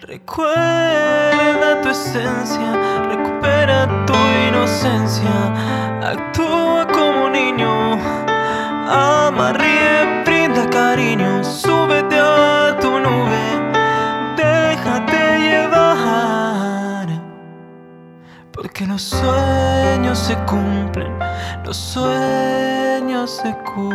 Recuerda tu esencia, recupera tu inocencia, actúa como niño, ama, ríe, brinda cariño, súbete a tu nube, déjate llevar, porque los sueños se cumplen, los sueños se cumplen.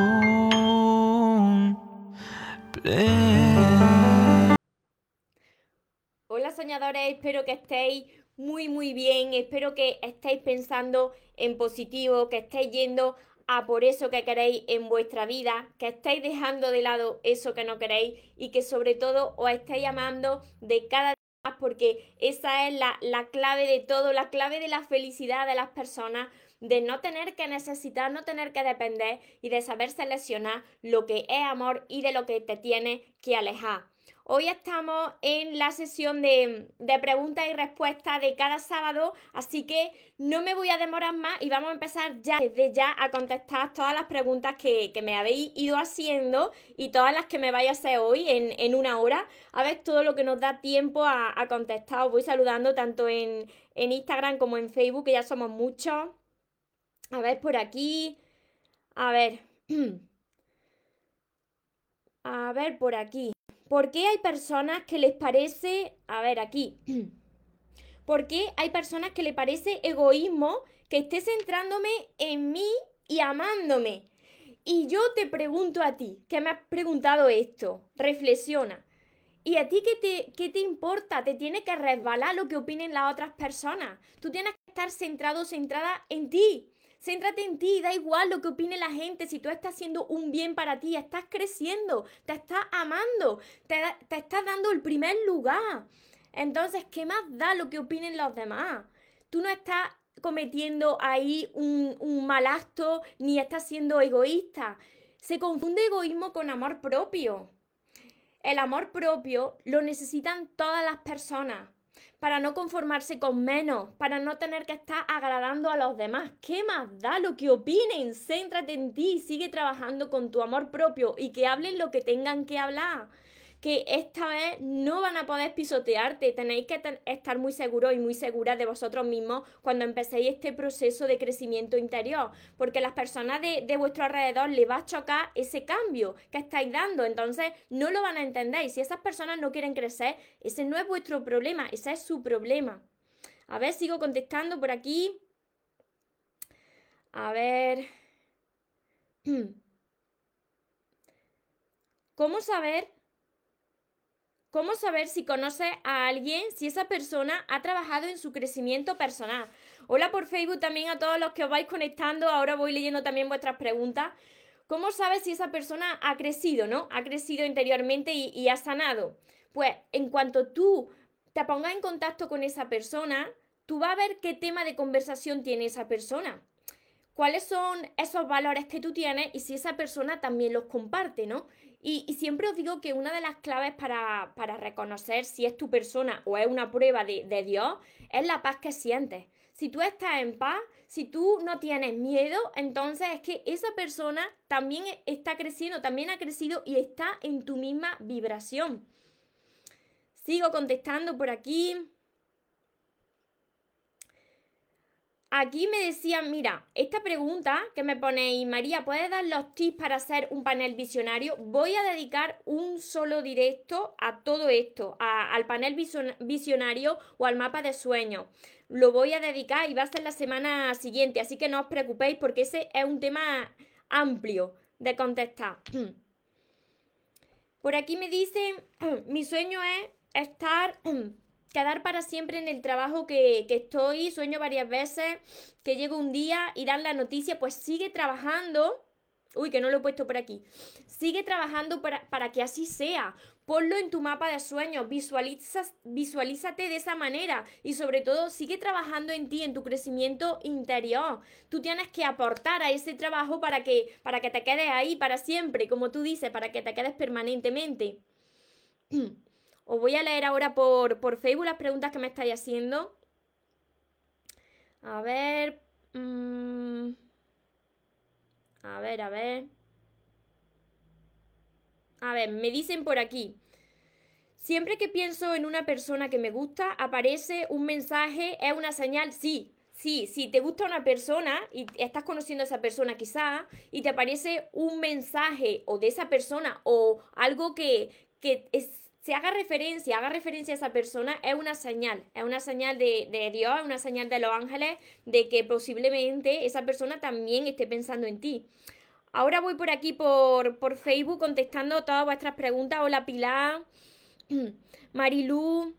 Espero que estéis muy muy bien, espero que estéis pensando en positivo, que estéis yendo a por eso que queréis en vuestra vida, que estéis dejando de lado eso que no queréis y que sobre todo os estéis amando de cada día más porque esa es la, la clave de todo, la clave de la felicidad de las personas, de no tener que necesitar, no tener que depender y de saber seleccionar lo que es amor y de lo que te tiene que alejar. Hoy estamos en la sesión de, preguntas y respuestas de cada sábado, así que no me voy a demorar más y vamos a empezar ya desde ya a contestar todas las preguntas que, me habéis ido haciendo y todas las que me vais a hacer hoy en, una hora. A ver todo lo que nos da tiempo a, contestar. Os voy saludando tanto en, en Instagram como en Facebook, que ya somos muchos. A ver, por aquí. A ver. A ver, por aquí. ¿Por qué hay personas que les parece, a ver aquí, ¿por qué hay personas que le parece egoísmo que esté centrándome en mí y amándome? Y yo te pregunto a ti, que me has preguntado esto, reflexiona. ¿Y a ti qué te, qué te importa? Te tiene que resbalar lo que opinen las otras personas. Tú tienes que estar centrado, centrada en ti. Céntrate en ti, da igual lo que opine la gente, si tú estás haciendo un bien para ti, estás creciendo, te estás amando, te, estás dando el primer lugar. Entonces, ¿qué más da lo que opinen los demás? Tú no estás cometiendo ahí un, un mal acto ni estás siendo egoísta. Se confunde egoísmo con amor propio. El amor propio lo necesitan todas las personas para no conformarse con menos, para no tener que estar agradando a los demás. ¿Qué más da lo que opinen? Céntrate en ti, sigue trabajando con tu amor propio y que hablen lo que tengan que hablar que esta vez no van a poder pisotearte. Tenéis que estar muy seguros y muy seguras de vosotros mismos cuando empecéis este proceso de crecimiento interior, porque las personas de, de vuestro alrededor les va a chocar ese cambio que estáis dando, entonces no lo van a entender. Y si esas personas no quieren crecer, ese no es vuestro problema, ese es su problema. A ver, sigo contestando por aquí. A ver. ¿Cómo saber ¿Cómo saber si conoce a alguien, si esa persona ha trabajado en su crecimiento personal? Hola por Facebook también a todos los que os vais conectando. Ahora voy leyendo también vuestras preguntas. ¿Cómo sabes si esa persona ha crecido, no? Ha crecido interiormente y, y ha sanado. Pues en cuanto tú te pongas en contacto con esa persona, tú vas a ver qué tema de conversación tiene esa persona cuáles son esos valores que tú tienes y si esa persona también los comparte, ¿no? Y, siempre os digo que una de las claves para, reconocer si es tu persona o es una prueba de, de Dios es la paz que sientes. Si tú estás en paz, si tú no tienes miedo, entonces es que esa persona también está creciendo, también ha crecido y está en tu misma vibración. Sigo contestando por aquí. Aquí me decían, mira, esta pregunta que me ponéis, María, ¿puedes dar los tips para hacer un panel visionario? Voy a dedicar un solo directo a todo esto, al panel visionario o al mapa de sueños. Lo voy a dedicar y va a ser la semana siguiente, así que no os preocupéis porque ese es un tema amplio de contestar. Por aquí me dicen, mi sueño es estar quedar para siempre en el trabajo que, estoy, sueño varias veces, que llego un día y dan la noticia, pues sigue trabajando. Uy, que no lo he puesto por aquí. Sigue trabajando para, para que así sea. Ponlo en tu mapa de sueños, visualizas, visualízate de esa manera y sobre todo sigue trabajando en ti, en tu crecimiento interior. Tú tienes que aportar a ese trabajo para que, para que te quedes ahí para siempre, como tú dices, para que te quedes permanentemente. Os voy a leer ahora por, Facebook las preguntas que me estáis haciendo. A ver. Mm, a ver, a ver. A ver, me dicen por aquí. Siempre que pienso en una persona que me gusta, aparece un mensaje, es una señal, sí, sí, si te gusta una persona y estás conociendo a esa persona quizá y te aparece un mensaje o de esa persona o algo que, que se haga referencia, haga referencia a esa persona, es una señal, es una señal de, de Dios, es una señal de los ángeles de que posiblemente esa persona también esté pensando en ti. Ahora voy por aquí por, por Facebook contestando todas vuestras preguntas. Hola Pilar. Marilú.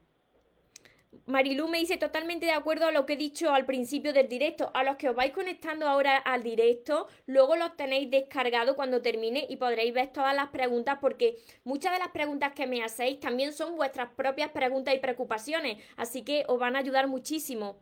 Marilú me dice totalmente de acuerdo a lo que he dicho al principio del directo. A los que os vais conectando ahora al directo, luego los tenéis descargado cuando termine y podréis ver todas las preguntas porque muchas de las preguntas que me hacéis también son vuestras propias preguntas y preocupaciones. Así que os van a ayudar muchísimo.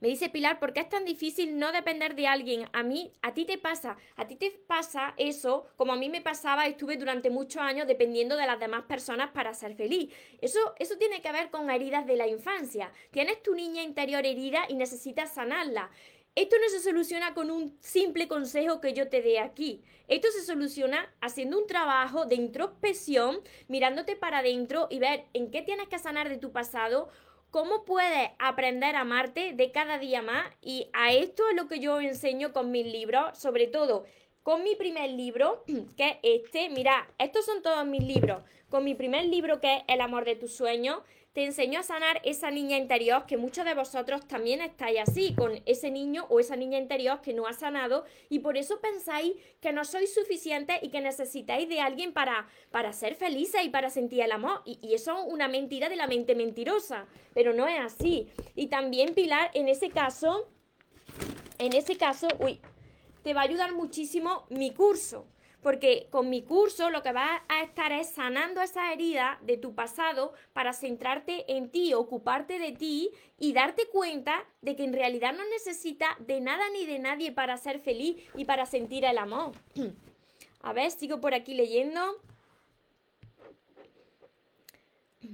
Me dice Pilar, ¿por qué es tan difícil no depender de alguien? A mí, a ti te pasa, a ti te pasa eso, como a mí me pasaba, estuve durante muchos años dependiendo de las demás personas para ser feliz. Eso, eso tiene que ver con heridas de la infancia. Tienes tu niña interior herida y necesitas sanarla. Esto no se soluciona con un simple consejo que yo te dé aquí. Esto se soluciona haciendo un trabajo de introspección, mirándote para adentro y ver en qué tienes que sanar de tu pasado cómo puedes aprender a amarte de cada día más y a esto es lo que yo enseño con mis libros, sobre todo con mi primer libro, que es este, mira, estos son todos mis libros, con mi primer libro que es El amor de tus sueños, te enseño a sanar esa niña interior que muchos de vosotros también estáis así, con ese niño o esa niña interior que no ha sanado y por eso pensáis que no sois suficientes y que necesitáis de alguien para, para ser felices y para sentir el amor. Y, y eso es una mentira de la mente mentirosa, pero no es así. Y también, Pilar, en ese caso, en ese caso, uy, te va a ayudar muchísimo mi curso porque con mi curso lo que vas a estar es sanando esa herida de tu pasado para centrarte en ti, ocuparte de ti y darte cuenta de que en realidad no necesitas de nada ni de nadie para ser feliz y para sentir el amor. A ver, sigo por aquí leyendo.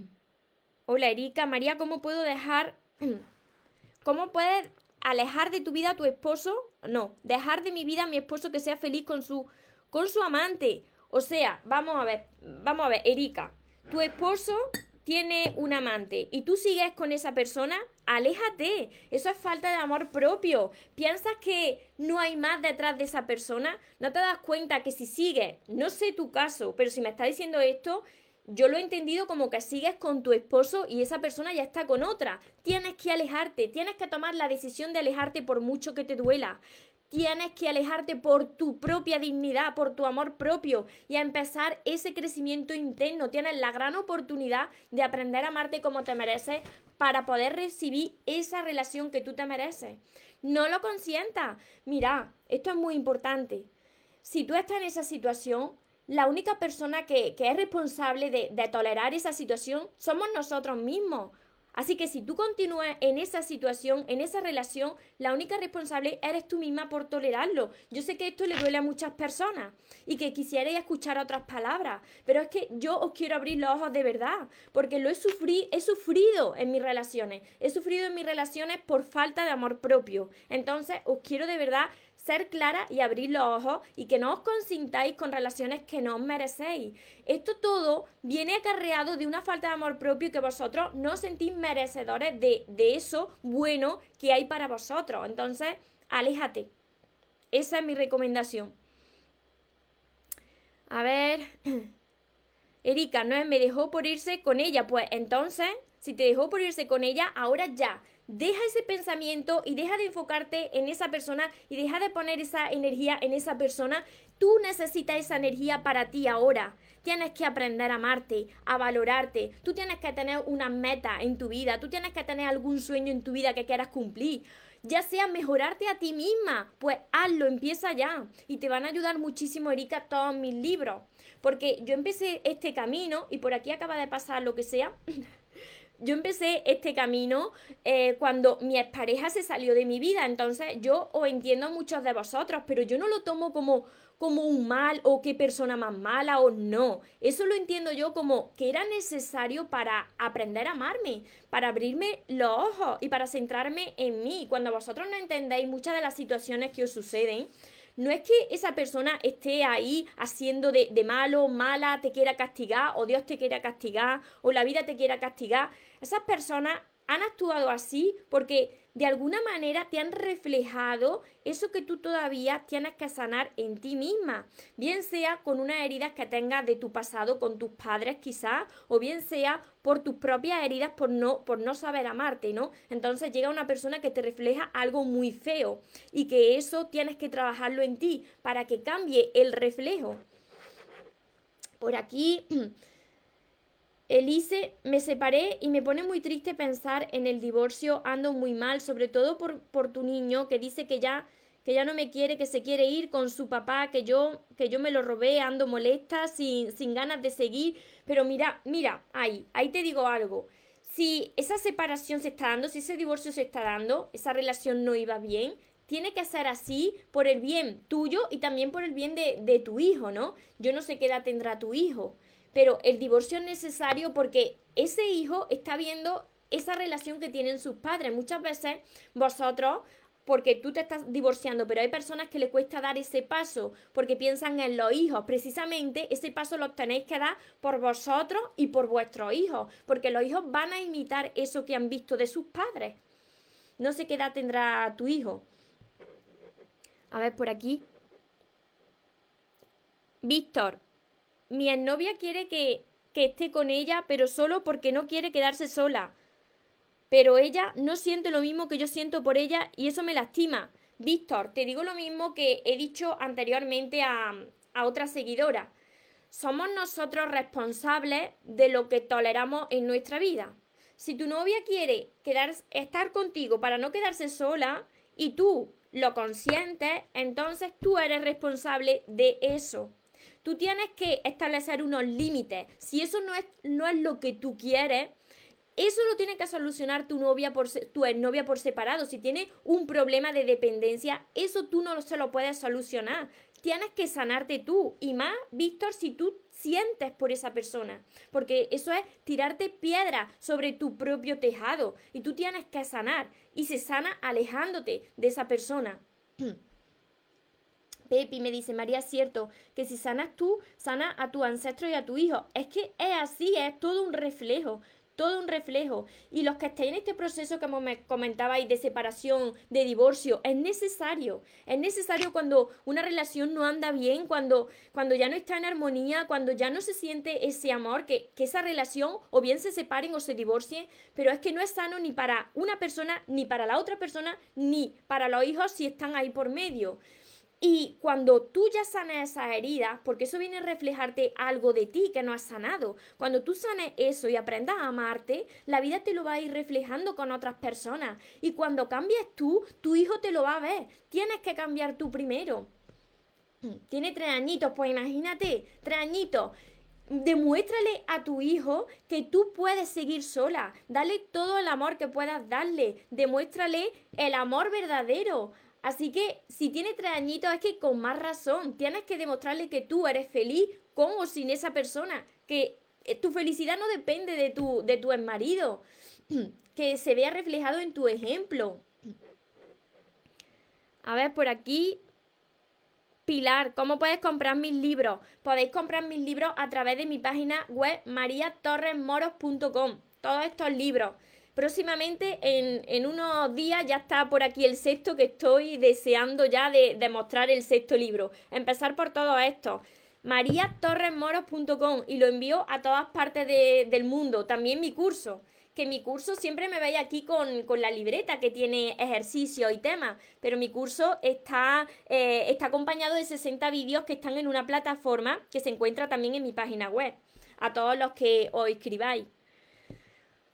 Hola Erika, María, ¿cómo puedo dejar... ¿Cómo puedes alejar de tu vida a tu esposo? No, dejar de mi vida a mi esposo que sea feliz con su con su amante. O sea, vamos a ver, vamos a ver, Erika, tu esposo tiene un amante y tú sigues con esa persona, aléjate. Eso es falta de amor propio. ¿Piensas que no hay más detrás de esa persona? ¿No te das cuenta que si sigues, no sé tu caso, pero si me está diciendo esto, yo lo he entendido como que sigues con tu esposo y esa persona ya está con otra. Tienes que alejarte, tienes que tomar la decisión de alejarte por mucho que te duela tienes que alejarte por tu propia dignidad, por tu amor propio y a empezar ese crecimiento interno. Tienes la gran oportunidad de aprender a amarte como te mereces para poder recibir esa relación que tú te mereces. No lo consientas. Mira, esto es muy importante. Si tú estás en esa situación, la única persona que, es responsable de, de tolerar esa situación somos nosotros mismos. Así que si tú continúas en esa situación, en esa relación, la única responsable eres tú misma por tolerarlo. Yo sé que esto le duele a muchas personas y que quisierais escuchar otras palabras, pero es que yo os quiero abrir los ojos de verdad, porque lo he, sufrido, he sufrido en mis relaciones. He sufrido en mis relaciones por falta de amor propio. Entonces, os quiero de verdad ser clara y abrir los ojos y que no os consintáis con relaciones que no os merecéis. Esto todo viene acarreado de una falta de amor propio que vosotros no sentís merecedores de, de eso bueno que hay para vosotros. Entonces, aléjate. Esa es mi recomendación. A ver. Erika, no me dejó por irse con ella. Pues entonces, si te dejó por irse con ella, ahora ya Deja ese pensamiento y deja de enfocarte en esa persona y deja de poner esa energía en esa persona. Tú necesitas esa energía para ti ahora. Tienes que aprender a amarte, a valorarte. Tú tienes que tener una meta en tu vida. Tú tienes que tener algún sueño en tu vida que quieras cumplir. Ya sea mejorarte a ti misma, pues hazlo, empieza ya. Y te van a ayudar muchísimo, Erika, todos mis libros. Porque yo empecé este camino y por aquí acaba de pasar lo que sea. yo empecé este camino eh, cuando mi expareja se salió de mi vida. Entonces yo os entiendo a muchos de vosotros, pero yo no lo tomo como, como un mal o qué persona más mala o no. Eso lo entiendo yo como que era necesario para aprender a amarme, para abrirme los ojos y para centrarme en mí. Cuando vosotros no entendéis muchas de las situaciones que os suceden, no es que esa persona esté ahí haciendo de, de malo, mala, te quiera castigar, o Dios te quiera castigar, o la vida te quiera castigar. Esas personas han actuado así porque de alguna manera te han reflejado eso que tú todavía tienes que sanar en ti misma, bien sea con unas heridas que tengas de tu pasado con tus padres quizás, o bien sea por tus propias heridas por no, por no saber amarte, ¿no? Entonces llega una persona que te refleja algo muy feo y que eso tienes que trabajarlo en ti para que cambie el reflejo. Por aquí Elise, me separé y me pone muy triste pensar en el divorcio, ando muy mal, sobre todo por, por tu niño que dice que ya, que ya no me quiere, que se quiere ir con su papá, que yo, que yo me lo robé, ando molesta, sin, sin ganas de seguir. Pero mira, mira, ahí, ahí te digo algo. Si esa separación se está dando, si ese divorcio se está dando, esa relación no iba bien, tiene que ser así por el bien tuyo y también por el bien de, de tu hijo, ¿no? Yo no sé qué edad tendrá tu hijo pero el divorcio es necesario porque ese hijo está viendo esa relación que tienen sus padres. Muchas veces vosotros porque tú te estás divorciando, pero hay personas que le cuesta dar ese paso porque piensan en los hijos. Precisamente ese paso lo tenéis que dar por vosotros y por vuestros hijos, porque los hijos van a imitar eso que han visto de sus padres. No sé qué edad tendrá tu hijo. A ver, por aquí. Víctor, mi exnovia quiere que, que esté con ella, pero solo porque no quiere quedarse sola. Pero ella no siente lo mismo que yo siento por ella y eso me lastima. Víctor, te digo lo mismo que he dicho anteriormente a, a otra seguidora. Somos nosotros responsables de lo que toleramos en nuestra vida. Si tu novia quiere quedar, estar contigo para no quedarse sola y tú lo consientes, entonces tú eres responsable de eso. Tú tienes que establecer unos límites. Si eso no es, no es lo que tú quieres, eso lo tiene que solucionar tu novia por tu novia por separado. Si tiene un problema de dependencia, eso tú no se lo puedes solucionar. Tienes que sanarte tú. Y más, Víctor, si tú sientes por esa persona. Porque eso es tirarte piedra sobre tu propio tejado. Y tú tienes que sanar. Y se sana alejándote de esa persona. Pepi me dice, María, es cierto que si sanas tú, sana a tu ancestro y a tu hijo. Es que es así, es todo un reflejo todo un reflejo. Y los que estéis en este proceso, como me comentabais, de separación, de divorcio, es necesario. Es necesario cuando una relación no anda bien, cuando, cuando ya no está en armonía, cuando ya no se siente ese amor, que, que esa relación o bien se separen o se divorcien, pero es que no es sano ni para una persona, ni para la otra persona, ni para los hijos si están ahí por medio. Y cuando tú ya sanes esa herida, porque eso viene a reflejarte algo de ti que no has sanado, cuando tú sanes eso y aprendas a amarte, la vida te lo va a ir reflejando con otras personas. Y cuando cambies tú, tu hijo te lo va a ver. Tienes que cambiar tú primero. Tiene tres añitos, pues imagínate, tres añitos. Demuéstrale a tu hijo que tú puedes seguir sola. Dale todo el amor que puedas darle. Demuéstrale el amor verdadero. Así que si tiene tres añitos es que con más razón tienes que demostrarle que tú eres feliz con o sin esa persona, que eh, tu felicidad no depende de tu, de tu marido, que se vea reflejado en tu ejemplo. A ver, por aquí, Pilar, ¿cómo puedes comprar mis libros? Podéis comprar mis libros a través de mi página web mariatorresmoros.com. Todos estos libros. Próximamente, en, unos días, ya está por aquí el sexto que estoy deseando ya de, mostrar el sexto libro. Empezar por todo esto. mariatorresmoros.com y lo envío a todas partes del mundo. También mi curso que mi curso siempre me veis aquí con, la libreta que tiene ejercicio y temas, pero mi curso está, eh, está acompañado de 60 vídeos que están en una plataforma que se encuentra también en mi página web, a todos los que os escribáis.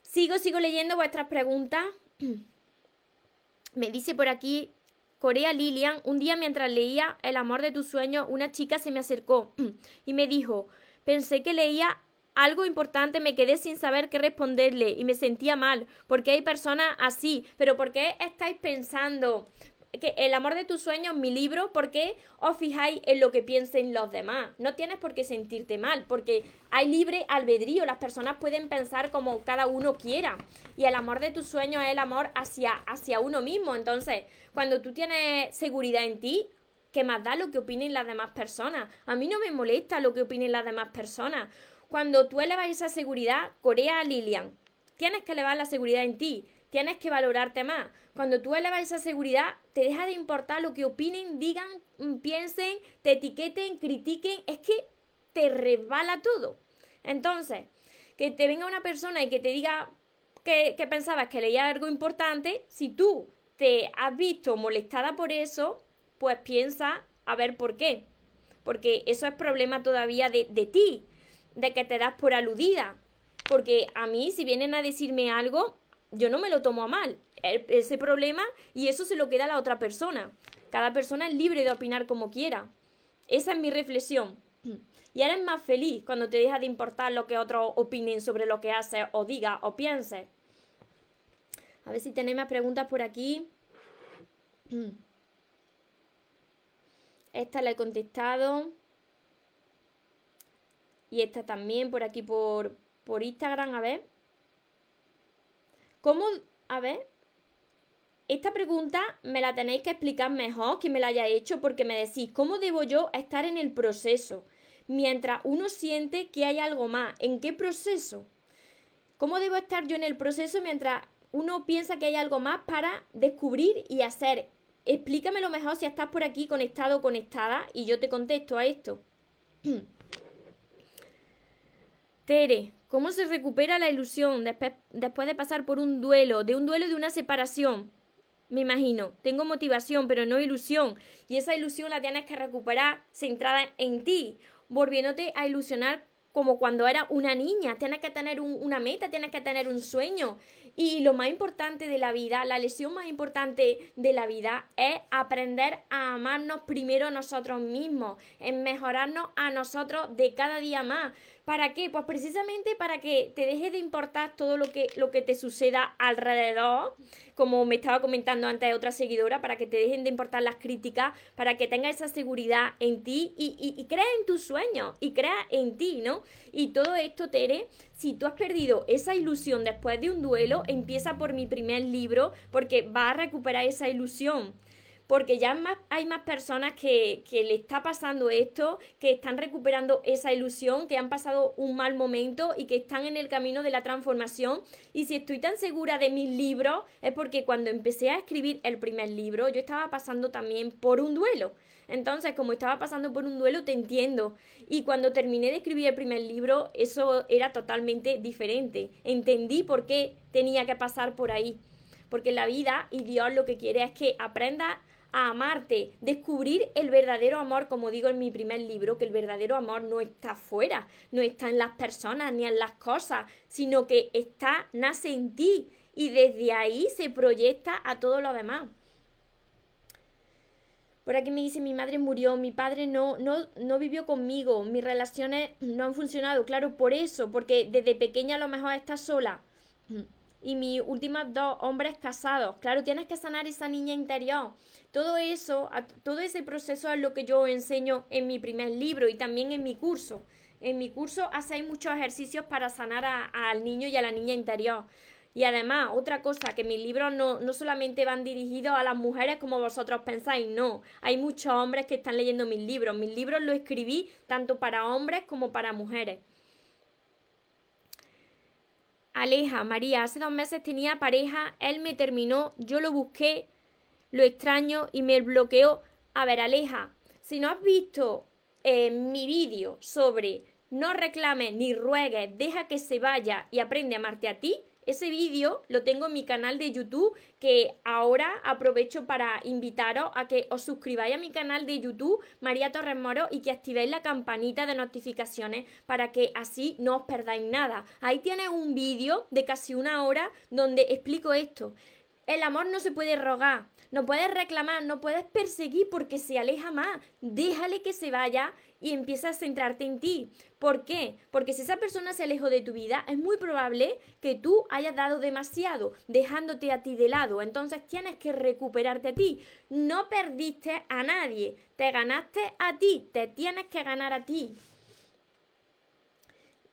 Sigo, sigo leyendo vuestras preguntas. Me dice por aquí Corea Lilian, un día mientras leía El amor de tus sueños, una chica se me acercó y me dijo, pensé que leía algo importante, me quedé sin saber qué responderle y me sentía mal, porque hay personas así, pero ¿por qué estáis pensando? Que el amor de tus sueños, mi libro, ¿por qué os fijáis en lo que piensen los demás? No tienes por qué sentirte mal, porque hay libre albedrío, las personas pueden pensar como cada uno quiera. Y el amor de tus sueños es el amor hacia, hacia uno mismo. Entonces, cuando tú tienes seguridad en ti, ¿qué más da lo que opinen las demás personas? A mí no me molesta lo que opinen las demás personas. Cuando tú elevas esa seguridad, Corea Lilian, tienes que elevar la seguridad en ti, tienes que valorarte más. Cuando tú elevas esa seguridad, te deja de importar lo que opinen, digan, mm, piensen, te etiqueten, critiquen, es que te resbala todo. Entonces, que te venga una persona y que te diga que, que pensabas que leía algo importante, si tú te has visto molestada por eso, pues piensa a ver por qué. Porque eso es problema todavía de, de ti, de que te das por aludida. Porque a mí, si vienen a decirme algo, yo no me lo tomo a mal. ese problema y eso se lo queda a la otra persona. Cada persona es libre de opinar como quiera. Esa es mi reflexión. Y eres más feliz cuando te deja de importar lo que otros opinen sobre lo que haces o digas o pienses. A ver si tenéis más preguntas por aquí. Esta la he contestado. Y esta también por aquí por, por Instagram, a ver. ¿Cómo? A ver. Esta pregunta me la tenéis que explicar mejor que me la haya hecho porque me decís, ¿cómo debo yo estar en el proceso? Mientras uno siente que hay algo más. ¿En qué proceso? ¿Cómo debo estar yo en el proceso mientras uno piensa que hay algo más para descubrir y hacer? Explícamelo mejor si estás por aquí conectado o conectada y yo te contesto a esto. Tere, ¿cómo se recupera la ilusión después, después de pasar por un duelo, de un duelo de una separación? Me imagino, tengo motivación, pero no ilusión. Y esa ilusión la tienes que recuperar centrada en ti, volviéndote a ilusionar como cuando era una niña. Tienes que tener una meta, tienes que tener un sueño. Y lo más importante de la vida, la lesión más importante de la vida es aprender a amarnos primero nosotros mismos, en mejorarnos a nosotros de cada día más. ¿Para qué? Pues precisamente para que te deje de importar todo lo que, lo que te suceda alrededor, como me estaba comentando antes otra seguidora, para que te dejen de importar las críticas, para que tengas esa seguridad en ti y, y, y crea en tus sueños y crea en ti, ¿no? Y todo esto, Tere, si tú has perdido esa ilusión después de un duelo, empieza por mi primer libro porque va a recuperar esa ilusión porque ya más, hay más personas que, que, le está pasando esto, que están recuperando esa ilusión, que han pasado un mal momento y que están en el camino de la transformación. Y si estoy tan segura de mis libros, es porque cuando empecé a escribir el primer libro, yo estaba pasando también por un duelo. Entonces, como estaba pasando por un duelo, te entiendo. Y cuando terminé de escribir el primer libro, eso era totalmente diferente. Entendí por qué tenía que pasar por ahí. Porque la vida y Dios lo que quiere es que aprenda a amarte, descubrir el verdadero amor, como digo en mi primer libro, que el verdadero amor no está fuera, no está en las personas ni en las cosas, sino que está, nace en ti y desde ahí se proyecta a todo lo demás. Por aquí me dice, mi madre murió, mi padre no, no, no vivió conmigo, mis relaciones no han funcionado. Claro, por eso, porque desde pequeña a lo mejor estás sola. Y mis últimos dos hombres casados. Claro, tienes que sanar esa niña interior. Todo eso, todo ese proceso es lo que yo enseño en mi primer libro y también en mi curso. En mi curso hacéis muchos ejercicios para sanar al niño y a la niña interior. Y además, otra cosa, que mis libros no, no solamente van dirigidos a las mujeres como vosotros pensáis, no. Hay muchos hombres que están leyendo mis libros. Mis libros los escribí tanto para hombres como para mujeres. Aleja, María, hace dos meses tenía pareja, él me terminó, yo lo busqué, lo extraño y me bloqueó. A ver, Aleja, si no has visto eh, mi vídeo sobre no reclames ni ruegues, deja que se vaya y aprende a amarte a ti, ese vídeo lo tengo en mi canal de YouTube que ahora aprovecho para invitaros a que os suscribáis a mi canal de YouTube María Torres Moro y que activéis la campanita de notificaciones para que así no os perdáis nada. Ahí tienes un vídeo de casi una hora donde explico esto. El amor no se puede rogar, no puedes reclamar, no puedes perseguir porque se aleja más. Déjale que se vaya y empieza a centrarte en ti. ¿Por qué? Porque si esa persona se alejó de tu vida, es muy probable que tú hayas dado demasiado, dejándote a ti de lado. Entonces tienes que recuperarte a ti. No perdiste a nadie, te ganaste a ti, te tienes que ganar a ti.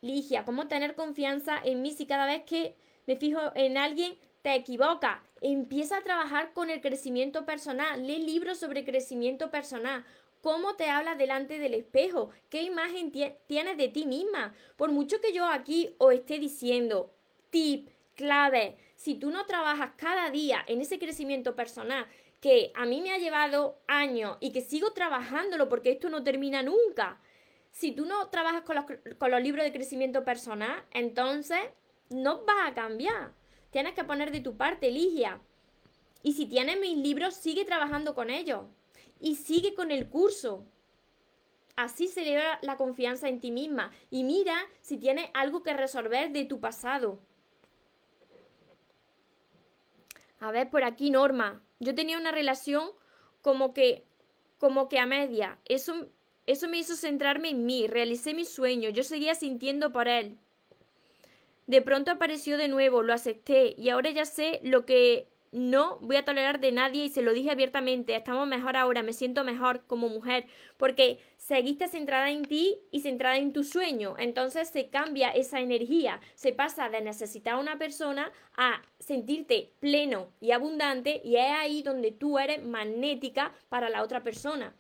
Ligia, ¿cómo tener confianza en mí si cada vez que me fijo en alguien te equivocas? empieza a trabajar con el crecimiento personal, lee libros sobre crecimiento personal, cómo te hablas delante del espejo, qué imagen tienes de ti misma. Por mucho que yo aquí os esté diciendo tip, clave, si tú no trabajas cada día en ese crecimiento personal, que a mí me ha llevado años y que sigo trabajándolo porque esto no termina nunca. Si tú no trabajas con los, libros de crecimiento personal, entonces no vas a cambiar. Tienes que poner de tu parte, Ligia. Y si tienes mis libros, sigue trabajando con ellos. Y sigue con el curso. Así se eleva la confianza en ti misma. Y mira si tienes algo que resolver de tu pasado. A ver, por aquí, Norma. Yo tenía una relación como que, como que a media. Eso, eso me hizo centrarme en mí. Realicé mi sueño. Yo seguía sintiendo por él. De pronto apareció de nuevo, lo acepté y ahora ya sé lo que no voy a tolerar de nadie y se lo dije abiertamente. Estamos mejor ahora, me siento mejor como mujer porque seguiste centrada en ti y centrada en tu sueño. Entonces se cambia esa energía, se pasa de necesitar a una persona a sentirte pleno y abundante y es ahí donde tú eres magnética para la otra persona.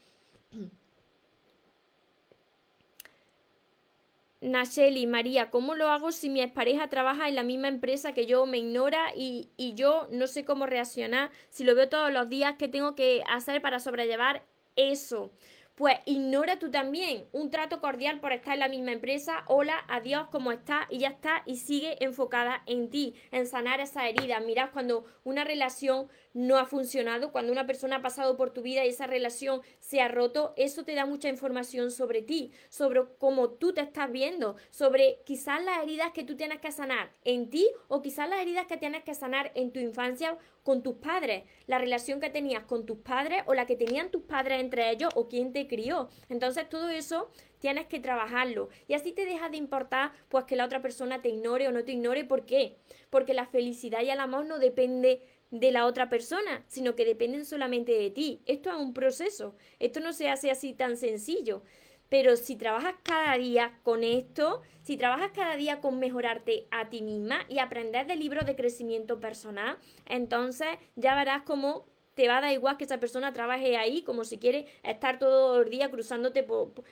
Nacheli, María, ¿cómo lo hago si mi expareja trabaja en la misma empresa que yo, me ignora y, y yo no sé cómo reaccionar? Si lo veo todos los días, ¿qué tengo que hacer para sobrellevar eso? pues ignora tú también un trato cordial por estar en la misma empresa, hola, adiós, ¿cómo estás? Y ya está, y sigue enfocada en ti, en sanar esa herida. Mirad, cuando una relación no ha funcionado, cuando una persona ha pasado por tu vida y esa relación se ha roto, eso te da mucha información sobre ti, sobre cómo tú te estás viendo, sobre quizás las heridas que tú tienes que sanar en ti o quizás las heridas que tienes que sanar en tu infancia con tus padres, la relación que tenías con tus padres o la que tenían tus padres entre ellos o quién te crió. Entonces todo eso tienes que trabajarlo y así te deja de importar pues que la otra persona te ignore o no te ignore. ¿Por qué? Porque la felicidad y el amor no depende de la otra persona, sino que dependen solamente de ti. Esto es un proceso, esto no se hace así tan sencillo. Pero si trabajas cada día con esto, si trabajas cada día con mejorarte a ti misma y aprender de libros de crecimiento personal, entonces ya verás cómo te va a dar igual que esa persona trabaje ahí como si quiere estar todo el día cruzándote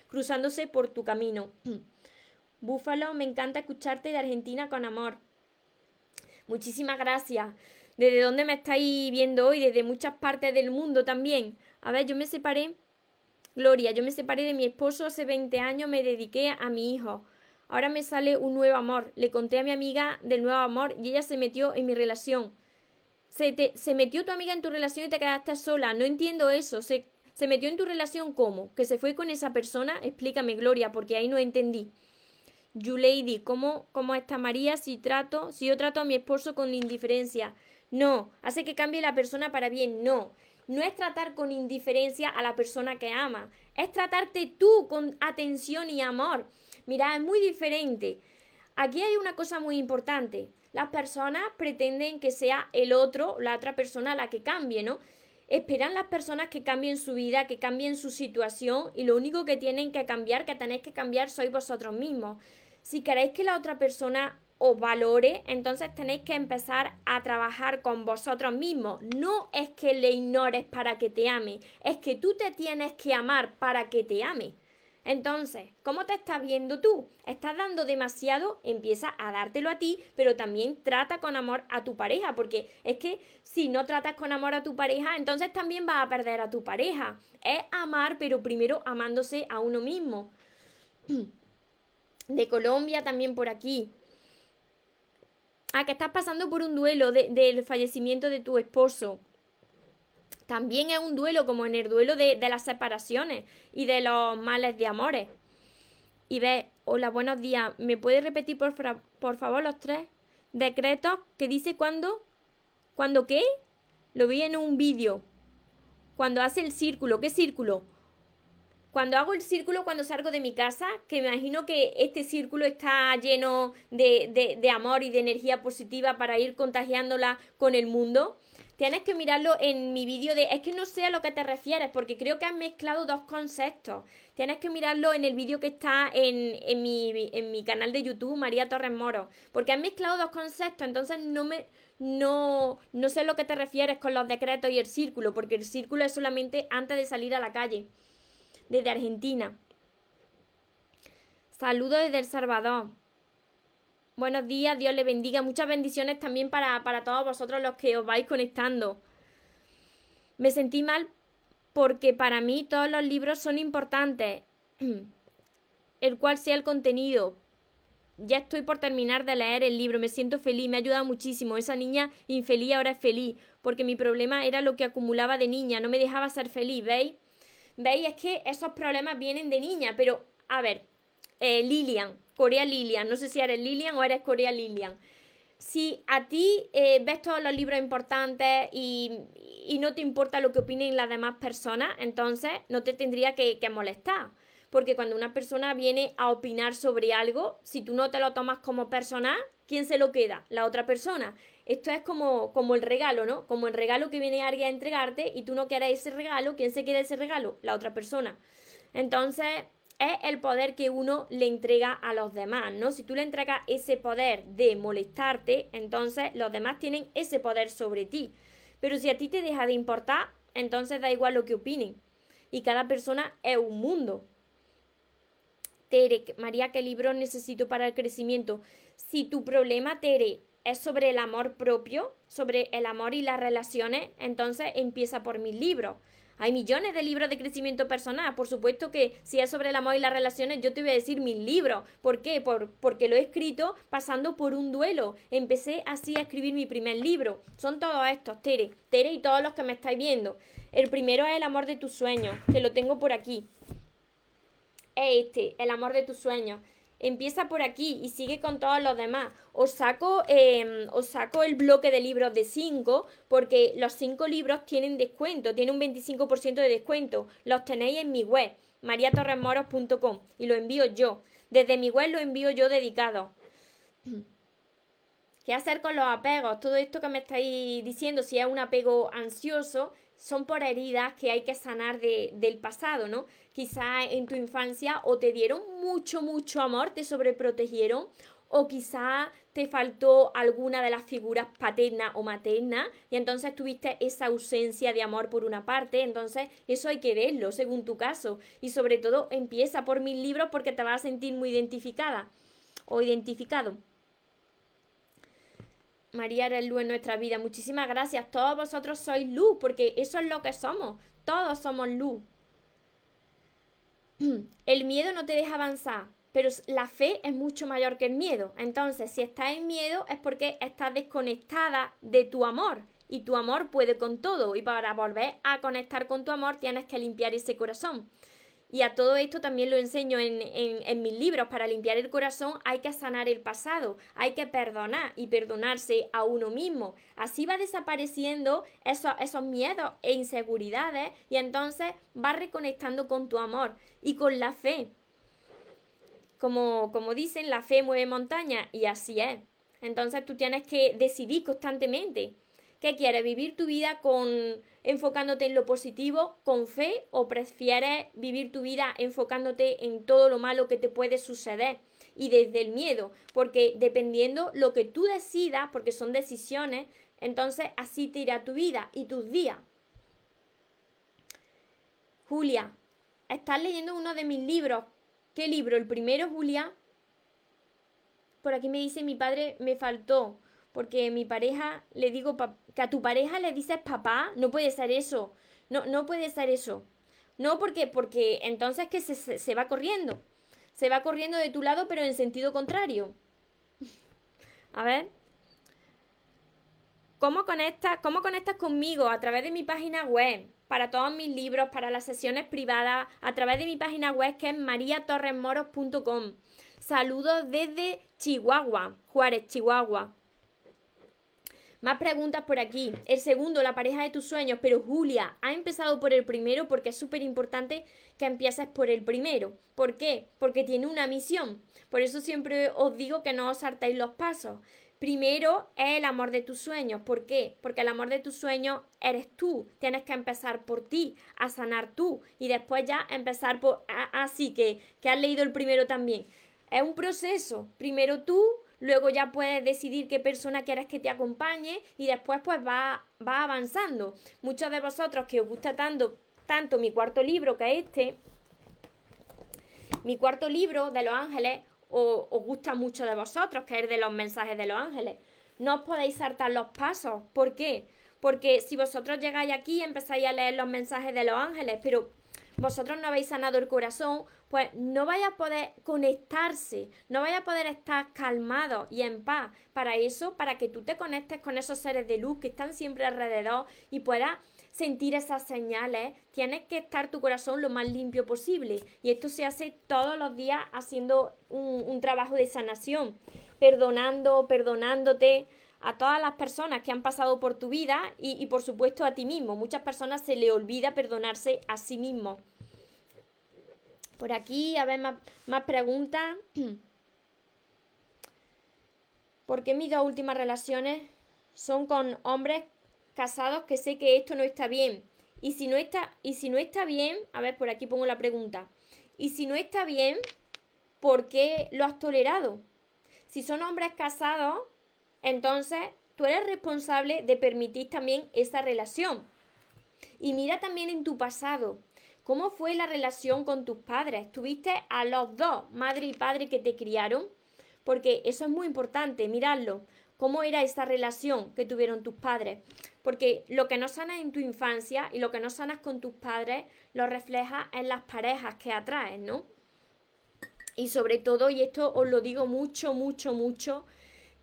cruzándose por tu camino. Búfalo, me encanta escucharte de Argentina con amor. Muchísimas gracias. ¿Desde dónde me estáis viendo hoy? Desde muchas partes del mundo también. A ver, yo me separé Gloria, yo me separé de mi esposo hace 20 años, me dediqué a mi hijo. Ahora me sale un nuevo amor. Le conté a mi amiga del nuevo amor y ella se metió en mi relación. Se, te, se metió tu amiga en tu relación y te quedaste sola. No entiendo eso. Se, se metió en tu relación cómo? ¿Que se fue con esa persona? Explícame, Gloria, porque ahí no entendí. Lady, ¿cómo, ¿cómo está María si trato, si yo trato a mi esposo con indiferencia? No, hace que cambie la persona para bien, no no es tratar con indiferencia a la persona que ama, es tratarte tú con atención y amor. Mira, es muy diferente. Aquí hay una cosa muy importante. Las personas pretenden que sea el otro, la otra persona la que cambie, ¿no? Esperan las personas que cambien su vida, que cambien su situación y lo único que tienen que cambiar, que tenéis que cambiar, sois vosotros mismos. Si queréis que la otra persona os valore, entonces tenéis que empezar a trabajar con vosotros mismos. No es que le ignores para que te ame, es que tú te tienes que amar para que te ame. Entonces, ¿cómo te estás viendo tú? ¿Estás dando demasiado? Empieza a dártelo a ti, pero también trata con amor a tu pareja, porque es que si no tratas con amor a tu pareja, entonces también vas a perder a tu pareja. Es amar, pero primero amándose a uno mismo. De Colombia también por aquí. Ah, que estás pasando por un duelo del fallecimiento de tu esposo. También es un duelo, como en el duelo de, las separaciones y de los males de amores. Y ve, hola, buenos días. ¿Me puedes repetir por, por favor los tres decretos que dice cuándo? ¿Cuándo qué? Lo vi en un vídeo. Cuando hace el círculo, ¿qué círculo? Cuando hago el círculo, cuando salgo de mi casa, que me imagino que este círculo está lleno de, de, amor y de energía positiva para ir contagiándola con el mundo, Tienes que mirarlo en mi vídeo de... Es que no sé a lo que te refieres, porque creo que has mezclado dos conceptos. Tienes que mirarlo en el vídeo que está en, en, mi, en mi canal de YouTube, María Torres Moro. Porque has mezclado dos conceptos, entonces no me... No, no sé a lo que te refieres con los decretos y el círculo, porque el círculo es solamente antes de salir a la calle, desde Argentina. Saludos desde El Salvador. Buenos días, Dios le bendiga. Muchas bendiciones también para, para todos vosotros los que os vais conectando. Me sentí mal porque para mí todos los libros son importantes, el cual sea el contenido. Ya estoy por terminar de leer el libro, me siento feliz, me ha ayudado muchísimo. Esa niña infeliz ahora es feliz, porque mi problema era lo que acumulaba de niña, no me dejaba ser feliz, ¿veis? ¿Veis? Es que esos problemas vienen de niña, pero a ver, eh, Lilian, Corea Lilian, no sé si eres Lilian o eres Corea Lilian. Si a ti eh, ves todos los libros importantes y, no te importa lo que opinen las demás personas, entonces no te tendría que, molestar. Porque cuando una persona viene a opinar sobre algo, si tú no te lo tomas como personal, ¿quién se lo queda? La otra persona. Esto es como, como el regalo, ¿no? Como el regalo que viene alguien a entregarte y tú no quieres ese regalo, ¿quién se queda ese regalo? La otra persona. Entonces, es el poder que uno le entrega a los demás, ¿no? Si tú le entregas ese poder de molestarte, entonces los demás tienen ese poder sobre ti. Pero si a ti te deja de importar, entonces da igual lo que opinen. Y cada persona es un mundo. Tere, María, ¿qué libro necesito para el crecimiento? Si tu problema, Tere, es sobre el amor propio, sobre el amor y las relaciones, entonces empieza por mis libros. Hay millones de libros de crecimiento personal. Por supuesto que si es sobre el amor y las relaciones, yo te voy a decir mil libros. ¿Por qué? Por, porque lo he escrito pasando por un duelo. Empecé así a escribir mi primer libro. Son todos estos, Tere. Tere y todos los que me estáis viendo. El primero es el amor de tus sueños, que lo tengo por aquí. Este, el amor de tus sueños empieza por aquí y sigue con todos los demás. Os saco, em, os saco el bloque de libros de 5 porque los 5 libros tienen descuento, tienen un 25% de descuento. Los tenéis en mi web, mariatorremoros.com y lo envío yo. Desde mi web lo envío yo dedicado. ¿Qué hacer con los apegos? Todo esto que me estáis diciendo, si es un apego ansioso, son por heridas que hay que sanar del pasado, ¿no? Quizá en tu infancia o te dieron mucho, mucho amor, te sobreprotegieron, o quizá te faltó alguna de las figuras paterna o materna y entonces tuviste esa ausencia de amor por una parte, entonces eso hay que verlo según tu caso y sobre todo empieza por mis libros porque te vas a sentir muy identificada o identificado. María eres luz en nuestra vida. Muchísimas gracias. Todos vosotros sois luz, porque eso es lo que somos. Todos somos luz. El miedo no te deja avanzar, pero la fe es mucho mayor que el miedo. Entonces, si estás en miedo es porque estás desconectada de tu amor. Y tu amor puede con todo. Y para volver a conectar con tu amor tienes que limpiar ese corazón. Y a todo esto también lo enseño en, mis libros. Para limpiar el corazón hay que sanar el pasado, hay que perdonar y perdonarse a uno mismo. Así va desapareciendo esos, esos miedos e inseguridades y entonces vas reconectando con tu amor y con la fe. Como, como dicen, la fe mueve montaña y así es. Entonces tú tienes que decidir constantemente qué quieres, vivir tu vida con enfocándote en lo positivo con fe o prefieres vivir tu vida enfocándote en todo lo malo que te puede suceder y desde el miedo, porque dependiendo lo que tú decidas, porque son decisiones, entonces así te irá tu vida y tus días. Julia, estás leyendo uno de mis libros. ¿Qué libro? El primero, Julia. Por aquí me dice mi padre me faltó porque mi pareja le digo que a tu pareja le dices papá, no puede ser eso. No, no puede ser eso. No porque, porque entonces que se, se, va corriendo. Se va corriendo de tu lado, pero en sentido contrario. a ver. ¿Cómo conectas, ¿Cómo conectas conmigo? A través de mi página web, para todos mis libros, para las sesiones privadas, a través de mi página web que es mariatorresmoros.com. Saludos desde Chihuahua, Juárez, Chihuahua. Más preguntas por aquí. El segundo, la pareja de tus sueños. Pero Julia, ha empezado por el primero porque es súper importante que empieces por el primero. ¿Por qué? Porque tiene una misión. Por eso siempre os digo que no os saltéis los pasos. primero es el amor de tus sueños. ¿Por qué? Porque el amor de tus sueños eres tú. Tienes que empezar por ti, a sanar tú y después ya empezar por... Así que, que has leído el primero también. Es un proceso. Primero tú, luego ya puedes decidir qué persona quieres que te acompañe y después pues va, va avanzando. Muchos de vosotros que os gusta tanto, tanto mi cuarto libro que es este, mi cuarto libro de los ángeles, o, os gusta mucho de vosotros, que es de los mensajes de los ángeles. No os podéis saltar los pasos. ¿Por qué? Porque si vosotros llegáis aquí y empezáis a leer los mensajes de los ángeles, pero vosotros no habéis sanado el corazón, pues no vais a poder conectarse, no vais a poder estar calmados y en paz. Para eso, para que tú te conectes con esos seres de luz que están siempre alrededor y puedas sentir esas señales, tienes que estar tu corazón lo más limpio posible. Y esto se hace todos los días haciendo un, trabajo de sanación, perdonando, perdonándote a todas las personas que han pasado por tu vida y, por supuesto a ti mismo. Muchas personas se le olvida perdonarse a sí mismo. Por aquí, a ver, más, más preguntas. ¿Por qué mis dos últimas relaciones son con hombres casados que sé que esto no está bien. Y si no está, y si no está bien, a ver, por aquí pongo la pregunta. Y si no está bien, ¿por qué lo has tolerado? Si son hombres casados, entonces tú eres responsable de permitir también esa relación. Y mira también en tu pasado. ¿Cómo fue la relación con tus padres? ¿Tuviste a los dos, madre y padre, que te criaron? Porque eso es muy importante, mirarlo. ¿Cómo era esa relación que tuvieron tus padres? Porque lo que no sanas en tu infancia y lo que no sanas con tus padres lo refleja en las parejas que atraes, ¿no? Y sobre todo, y esto os lo digo mucho, mucho, mucho,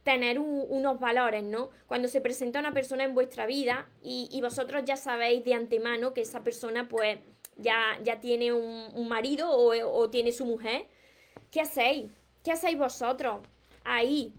tener unos valores, ¿no? Cuando se presenta una persona en vuestra vida y, vosotros ya sabéis de antemano que esa persona pues ya, ya tiene un, marido o, o tiene su mujer, ¿qué hacéis? ¿Qué hacéis vosotros? Ahí,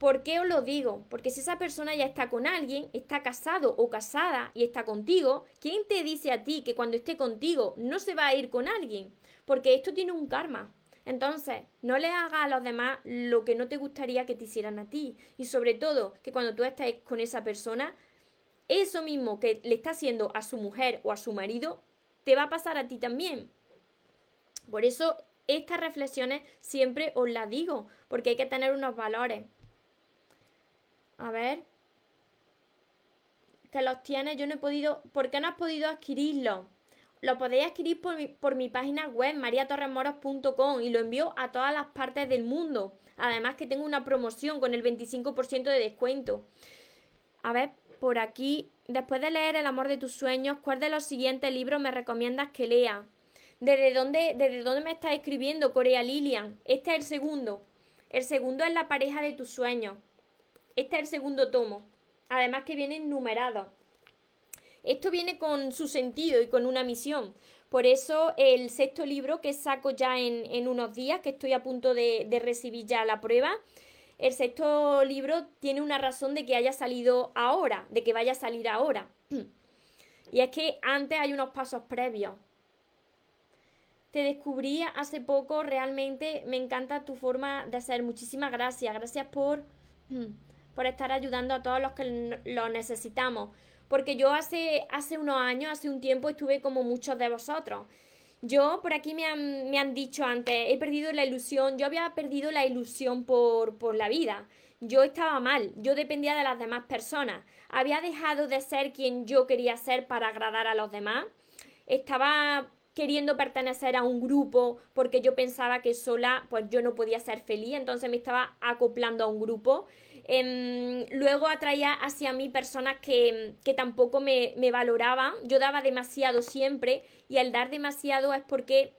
¿Por qué os lo digo? Porque si esa persona ya está con alguien, está casado o casada y está contigo, ¿quién te dice a ti que cuando esté contigo no se va a ir con alguien? Porque esto tiene un karma. Entonces, no le hagas a los demás lo que no te gustaría que te hicieran a ti. Y sobre todo, que cuando tú estés con esa persona, eso mismo que le está haciendo a su mujer o a su marido, te va a pasar a ti también. Por eso, estas reflexiones siempre os las digo, porque hay que tener unos valores. A ver. Que los tienes, yo no he podido. ¿Por qué no has podido adquirirlo? Lo podéis adquirir por mi, por mi página web, mariatorremoros.com, y lo envío a todas las partes del mundo. Además que tengo una promoción con el 25% de descuento. A ver, por aquí, después de leer El amor de tus sueños, ¿cuál de los siguientes libros me recomiendas que lea? ¿Desde dónde, desde dónde me estás escribiendo, Corea Lilian? Este es el segundo. El segundo es La pareja de tus sueños. Este es el segundo tomo. Además que vienen numerados. Esto viene con su sentido y con una misión. Por eso el sexto libro que saco ya en, unos días, que estoy a punto de, recibir ya la prueba, el sexto libro tiene una razón de que haya salido ahora, de que vaya a salir ahora. Y es que antes hay unos pasos previos. Te descubrí hace poco, realmente me encanta tu forma de ser. Muchísimas gracias. Gracias por por estar ayudando a todos los que lo necesitamos. Porque yo hace, hace unos años, hace un tiempo, estuve como muchos de vosotros. Yo, por aquí me han, me han dicho antes, he perdido la ilusión, yo había perdido la ilusión por, por la vida. Yo estaba mal, yo dependía de las demás personas. Había dejado de ser quien yo quería ser para agradar a los demás. Estaba queriendo pertenecer a un grupo porque yo pensaba que sola pues yo no podía ser feliz, entonces me estaba acoplando a un grupo Em, luego atraía hacia mí personas que, tampoco me, me valoraban. Yo daba demasiado siempre y al dar demasiado es porque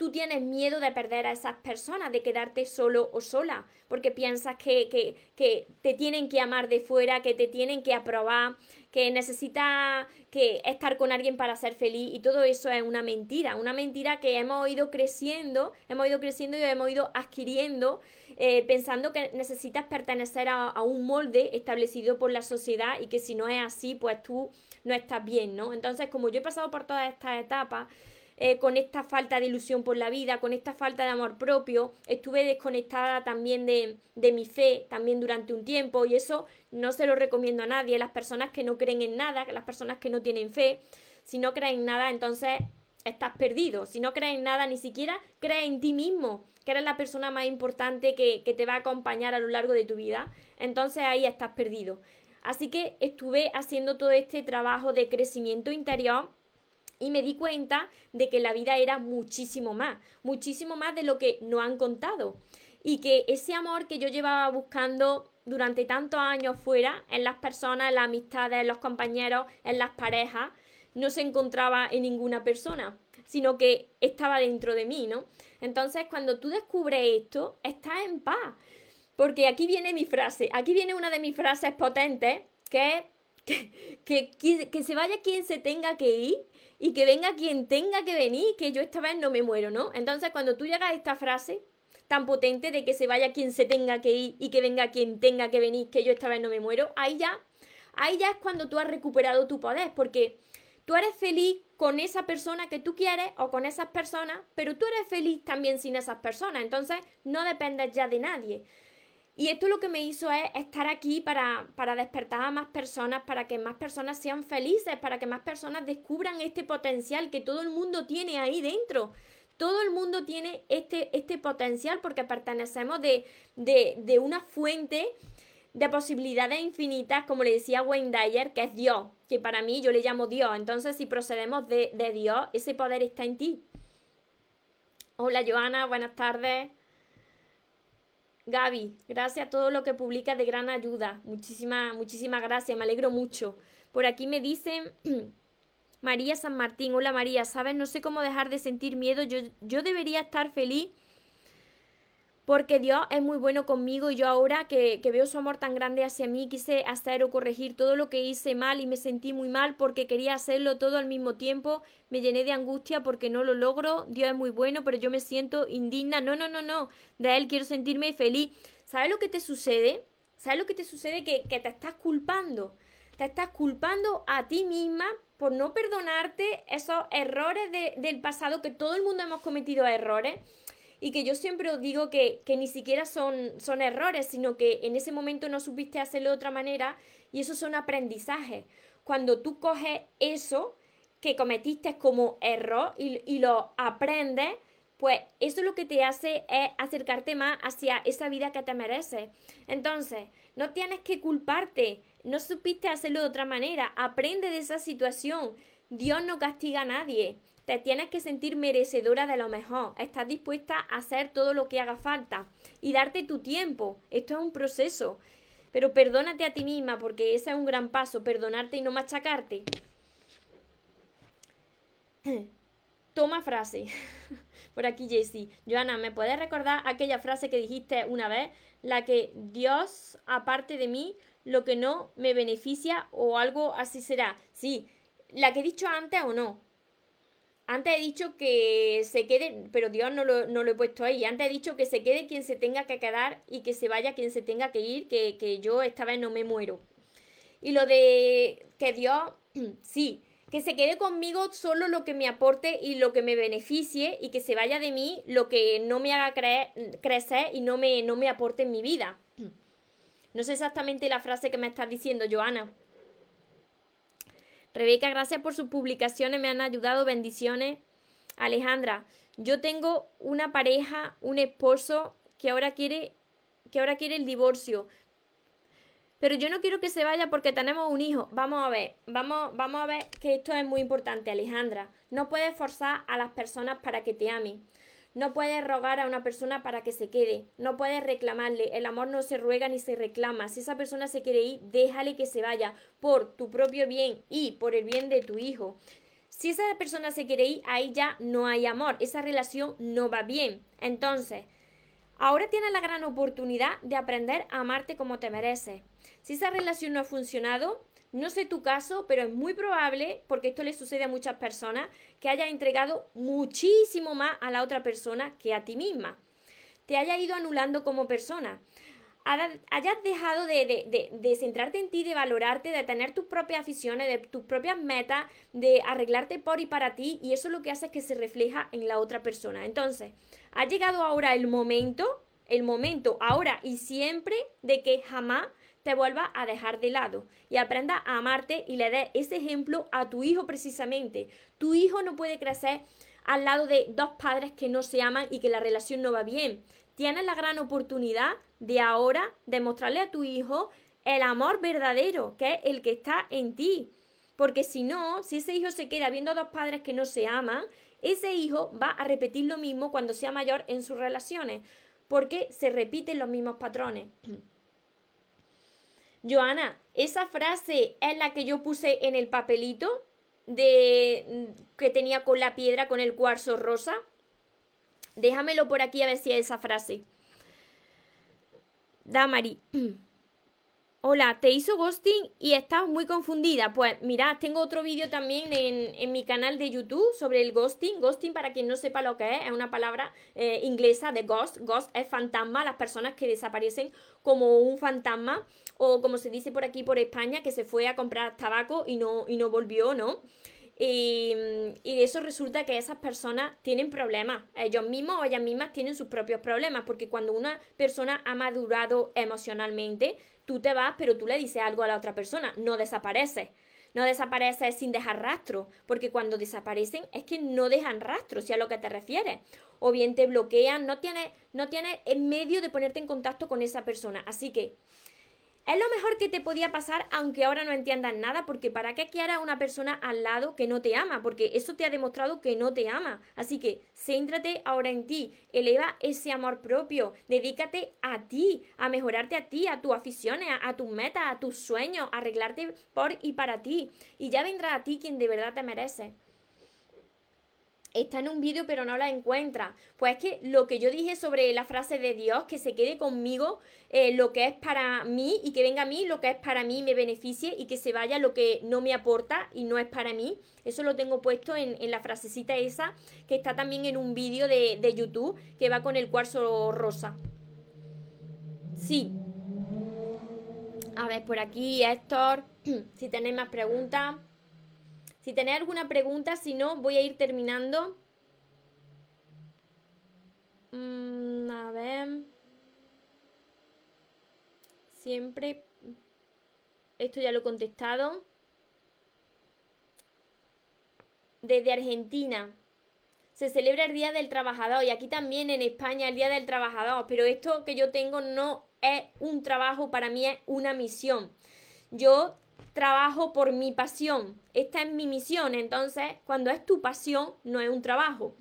tú tienes miedo de perder a esas personas, de quedarte solo o sola, porque piensas que, que, que, te tienen que amar de fuera, que te tienen que aprobar, que necesitas que estar con alguien para ser feliz y todo eso es una mentira, una mentira que hemos ido creciendo, hemos ido creciendo y hemos ido adquiriendo eh, pensando que necesitas pertenecer a, un molde establecido por la sociedad y que si no es así, pues tú no estás bien, ¿no? Entonces, como yo he pasado por todas estas etapas, eh, con esta falta de ilusión por la vida, con esta falta de amor propio, estuve desconectada también de, de mi fe, también durante un tiempo, y eso no se lo recomiendo a nadie, las personas que no creen en nada, las personas que no tienen fe, si no creen en nada, entonces estás perdido. Si no crees en nada, ni siquiera crees en ti mismo, que eres la persona más importante que, que, te va a acompañar a lo largo de tu vida, entonces ahí estás perdido. Así que estuve haciendo todo este trabajo de crecimiento interior y me di cuenta de que la vida era muchísimo más, muchísimo más de lo que no han contado. Y que ese amor que yo llevaba buscando durante tantos años fuera, en las personas, en las amistades, en los compañeros, en las parejas, no se encontraba en ninguna persona, sino que estaba dentro de mí, ¿no? Entonces, cuando tú descubres esto, estás en paz. Porque aquí viene mi frase, aquí viene una de mis frases potentes, que es que, que, se vaya quien se tenga que ir y que venga quien tenga que venir, que yo esta vez no me muero, ¿no? Entonces, cuando tú llegas a esta frase tan potente de que se vaya quien se tenga que ir y que venga quien tenga que venir, que yo esta vez no me muero, ahí ya, ahí ya es cuando tú has recuperado tu poder, porque Tú eres feliz con esa persona que tú quieres o con esas personas, pero tú eres feliz también sin esas personas. Entonces no dependes ya de nadie. Y esto lo que me hizo es estar aquí para, para despertar a más personas, para que más personas sean felices, para que más personas descubran este potencial que todo el mundo tiene ahí dentro. Todo el mundo tiene este, este potencial porque pertenecemos de, de, de una fuente de posibilidades infinitas, como le decía Wayne Dyer, que es Dios, que para mí yo le llamo Dios. Entonces, si procedemos de, de Dios, ese poder está en ti. Hola Joana, buenas tardes. Gaby, gracias a todo lo que publicas de gran ayuda. Muchísimas, muchísimas gracias, me alegro mucho. Por aquí me dicen María San Martín, hola María, ¿sabes? No sé cómo dejar de sentir miedo. Yo, yo debería estar feliz porque Dios es muy bueno conmigo y yo ahora que, veo su amor tan grande hacia mí, quise hacer o corregir todo lo que hice mal y me sentí muy mal porque quería hacerlo todo al mismo tiempo, me llené de angustia porque no lo logro, Dios es muy bueno, pero yo me siento indigna, no, no, no, no, de Él quiero sentirme feliz. ¿Sabes lo que te sucede? ¿Sabes lo que te sucede? Que, te estás culpando, te estás culpando a ti misma por no perdonarte esos errores del pasado, que todo el mundo hemos cometido errores y que yo siempre os digo que, ni siquiera son, son errores, sino que en ese momento no supiste hacerlo de otra manera y eso son aprendizajes. Cuando tú coges eso que cometiste como error y, y lo aprendes, pues eso lo que te hace es acercarte más hacia esa vida que te mereces. Entonces, no tienes que culparte, no supiste hacerlo de otra manera, aprende de esa situación. Dios no castiga a nadie. Te tienes que sentir merecedora de lo mejor. Estás dispuesta a hacer todo lo que haga falta y darte tu tiempo. Esto es un proceso. Pero perdónate a ti misma porque ese es un gran paso, perdonarte y no machacarte. Toma frase. Por aquí, Jessie. Joana, ¿me puedes recordar aquella frase que dijiste una vez? La que Dios, aparte de mí, lo que no me beneficia o algo así será. Sí, la que he dicho antes o no. Antes he dicho que se quede, pero Dios no lo, he puesto ahí. Antes he dicho que se quede quien se tenga que quedar y que se vaya quien se tenga que ir, que, que yo esta vez no me muero. Y lo de que Dios, sí, que se quede conmigo solo lo que me aporte y lo que me beneficie y que se vaya de mí lo que no me haga crecer y no me, no me aporte en mi vida. No sé exactamente la frase que me estás diciendo, Joana. Rebeca, gracias por sus publicaciones, me han ayudado, bendiciones. Alejandra, yo tengo una pareja, un esposo que ahora quiere que ahora quiere el divorcio. Pero yo no quiero que se vaya porque tenemos un hijo. Vamos a ver, vamos, vamos a ver que esto es muy importante, Alejandra. No puedes forzar a las personas para que te amen. No puedes rogar a una persona para que se quede, no puedes reclamarle, el amor no se ruega ni se reclama. Si esa persona se quiere ir, déjale que se vaya por tu propio bien y por el bien de tu hijo. Si esa persona se quiere ir, ahí ya no hay amor, esa relación no va bien. Entonces, ahora tienes la gran oportunidad de aprender a amarte como te mereces. Si esa relación no ha funcionado, no sé tu caso, pero es muy probable, porque esto le sucede a muchas personas, que hayas entregado muchísimo más a la otra persona que a ti misma. Te haya ido anulando como persona. hayas dejado de, centrarte en ti, de valorarte, de tener tus propias aficiones, de tus propias metas, de arreglarte por y para ti, y eso lo que hace es que se refleja en la otra persona. Entonces, ha llegado ahora el momento, el momento ahora y siempre de que jamás te vuelva a dejar de lado y aprenda a amarte y le dé ese ejemplo a tu hijo precisamente. Tu hijo no puede crecer al lado de dos padres que no se aman y que la relación no va bien. Tienes la gran oportunidad de ahora demostrarle a tu hijo el amor verdadero, que es el que está en ti. Porque si no, si ese hijo se queda viendo a dos padres que no se aman, ese hijo va a repetir lo mismo cuando sea mayor en sus relaciones, porque se repiten los mismos patrones. Joana, esa frase es la que yo puse en el papelito de que tenía con la piedra con el cuarzo rosa. Déjamelo por aquí a ver si es esa frase. Damari. Hola, te hizo ghosting y estás muy confundida. Pues mira, tengo otro vídeo también en, mi canal de YouTube sobre el ghosting. Ghosting, para quien no sepa lo que es, es una palabra eh, inglesa de ghost. Ghost es fantasma, las personas que desaparecen como un fantasma o como se dice por aquí por España, que se fue a comprar tabaco y no, y no volvió, ¿no? Y, eso resulta que esas personas tienen problemas. Ellos mismos o ellas mismas tienen sus propios problemas, porque cuando una persona ha madurado emocionalmente, tú te vas, pero tú le dices algo a la otra persona, no desapareces. No desapareces sin dejar rastro, porque cuando desaparecen es que no dejan rastro, si a lo que te refieres. O bien te bloquean, no tienes, no tienes el medio de ponerte en contacto con esa persona. Así que es lo mejor que te podía pasar, aunque ahora no entiendas nada, porque ¿para qué quieras una persona al lado que no te ama? Porque eso te ha demostrado que no te ama. Así que céntrate ahora en ti, eleva ese amor propio, dedícate a ti, a mejorarte a ti, a tus aficiones, a, tus metas, a tus sueños, a arreglarte por y para ti. Y ya vendrá a ti quien de verdad te merece está en un vídeo pero no la encuentra. Pues es que lo que yo dije sobre la frase de Dios, que se quede conmigo eh, lo que es para mí y que venga a mí lo que es para mí me beneficie y que se vaya lo que no me aporta y no es para mí. Eso lo tengo puesto en, la frasecita esa que está también en un vídeo de, de YouTube que va con el cuarzo rosa. Sí. A ver, por aquí, Héctor, si tenéis más preguntas. Si tenéis alguna pregunta, si no, voy a ir terminando. Mm, a ver. Siempre. Esto ya lo he contestado. Desde Argentina. Se celebra el Día del Trabajador y aquí también en España el Día del Trabajador. Pero esto que yo tengo no es un trabajo, para mí es una misión. Yo trabajo por mi pasión. Esta es mi misión. Entonces, cuando es tu pasión, no es un trabajo.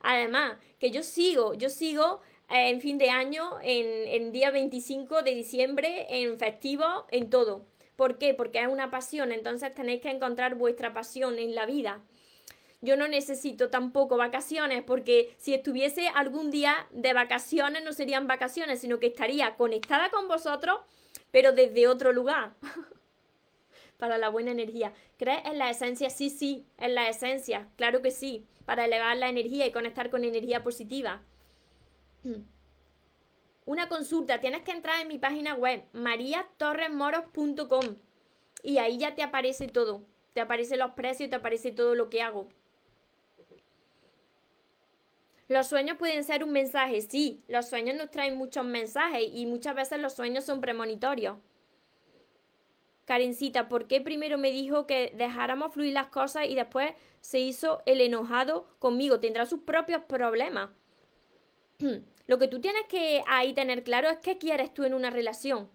Además, que yo sigo, yo sigo eh, en fin de año, en, en día 25 de diciembre, en festivo, en todo. ¿Por qué? Porque es una pasión. Entonces tenéis que encontrar vuestra pasión en la vida. Yo no necesito tampoco vacaciones porque si estuviese algún día de vacaciones no serían vacaciones, sino que estaría conectada con vosotros, pero desde otro lugar. para la buena energía. ¿Crees en la esencia? Sí, sí, en la esencia, claro que sí, para elevar la energía y conectar con energía positiva. Una consulta, tienes que entrar en mi página web, mariatorresmoros.com y ahí ya te aparece todo. Te aparecen los precios, te aparece todo lo que hago. Los sueños pueden ser un mensaje, sí, los sueños nos traen muchos mensajes y muchas veces los sueños son premonitorios. Karencita, ¿por qué primero me dijo que dejáramos fluir las cosas y después se hizo el enojado conmigo? Tendrá sus propios problemas. Lo que tú tienes que ahí tener claro es qué quieres tú en una relación.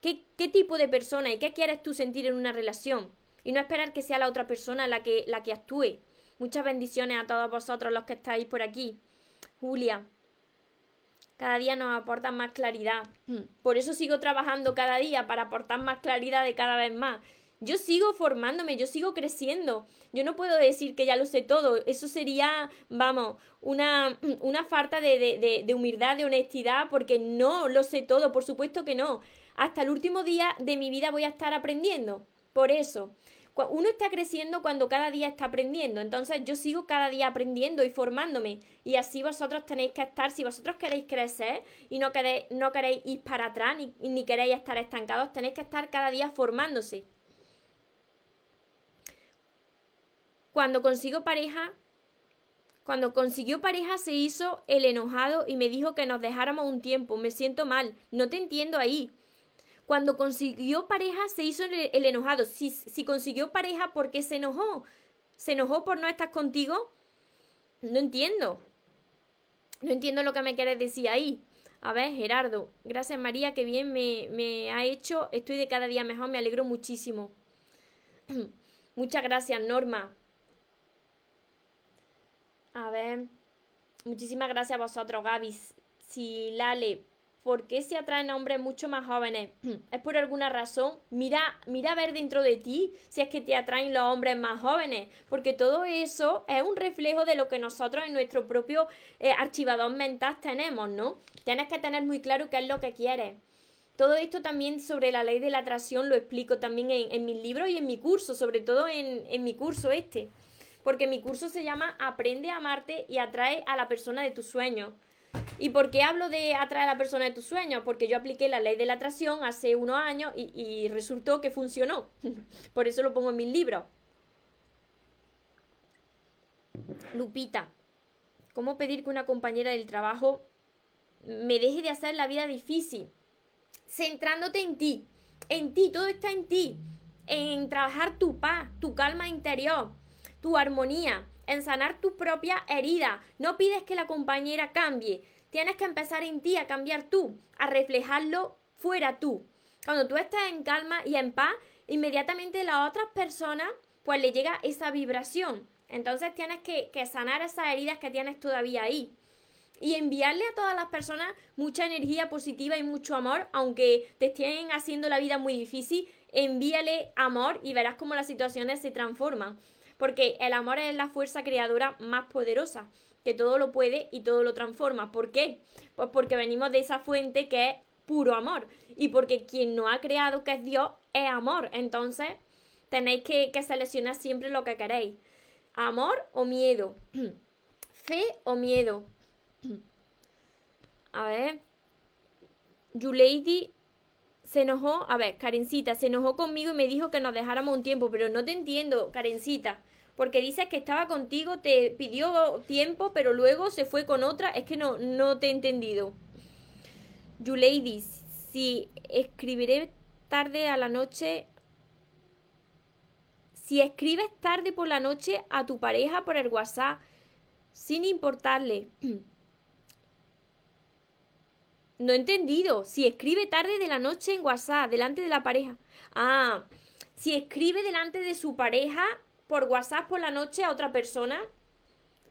¿Qué, qué tipo de persona y qué quieres tú sentir en una relación? Y no esperar que sea la otra persona la que, la que actúe. Muchas bendiciones a todos vosotros los que estáis por aquí. Julia, cada día nos aportan más claridad. Hmm. Por eso sigo trabajando cada día para aportar más claridad de cada vez más. Yo sigo formándome, yo sigo creciendo. Yo no puedo decir que ya lo sé todo. Eso sería, vamos, una, una falta de, de, de humildad, de honestidad, porque no lo sé todo, por supuesto que no. Hasta el último día de mi vida voy a estar aprendiendo. Por eso, uno está creciendo cuando cada día está aprendiendo. Entonces yo sigo cada día aprendiendo y formándome. Y así vosotros tenéis que estar, si vosotros queréis crecer y no queréis, no queréis ir para atrás ni, ni queréis estar estancados, tenéis que estar cada día formándose. Cuando consigo pareja, cuando consiguió pareja se hizo el enojado y me dijo que nos dejáramos un tiempo. Me siento mal. No te entiendo ahí. Cuando consiguió pareja se hizo el, enojado. Si, si consiguió pareja, ¿por qué se enojó? ¿Se enojó por no estar contigo? No entiendo. No entiendo lo que me quieres decir ahí. A ver, Gerardo, gracias María, que bien me, ha hecho. Estoy de cada día mejor, me alegro muchísimo. Muchas gracias, Norma. A ver, muchísimas gracias a vosotros, Gaby. Si Lale, ¿por qué se atraen hombres mucho más jóvenes? ¿Es por alguna razón? Mira, mira a ver dentro de ti si es que te atraen los hombres más jóvenes, porque todo eso es un reflejo de lo que nosotros en nuestro propio eh, archivador mental tenemos, ¿no? Tienes que tener muy claro qué es lo que quieres. Todo esto también sobre la ley de la atracción lo explico también en, en mis libros y en mi curso, sobre todo en, en mi curso este. Porque mi curso se llama Aprende a amarte y atrae a la persona de tus sueños. ¿Y por qué hablo de atraer a la persona de tus sueños? Porque yo apliqué la ley de la atracción hace unos años y, resultó que funcionó. por eso lo pongo en mis libros. Lupita, ¿cómo pedir que una compañera del trabajo me deje de hacer la vida difícil? Centrándote en ti, en ti, todo está en ti, en trabajar tu paz, tu calma interior, tu armonía, en sanar tu propia herida. No pides que la compañera cambie. Tienes que empezar en ti a cambiar tú, a reflejarlo fuera tú. Cuando tú estás en calma y en paz, inmediatamente las otras personas pues le llega esa vibración. Entonces tienes que, que sanar esas heridas que tienes todavía ahí y enviarle a todas las personas mucha energía positiva y mucho amor, aunque te estén haciendo la vida muy difícil, envíale amor y verás cómo las situaciones se transforman. Porque el amor es la fuerza creadora más poderosa, que todo lo puede y todo lo transforma. ¿Por qué? Pues porque venimos de esa fuente que es puro amor. Y porque quien no ha creado, que es Dios, es amor. Entonces, tenéis que, que seleccionar siempre lo que queréis. Amor o miedo. Fe o miedo. A ver. Lady se enojó, a ver, Karencita, se enojó conmigo y me dijo que nos dejáramos un tiempo, pero no te entiendo, Karencita, porque dices que estaba contigo, te pidió tiempo, pero luego se fue con otra, es que no, no te he entendido. Lady, si escribiré tarde a la noche, si escribes tarde por la noche a tu pareja por el WhatsApp, sin importarle, No he entendido. Si escribe tarde de la noche en WhatsApp, delante de la pareja. Ah, si escribe delante de su pareja por WhatsApp por la noche a otra persona,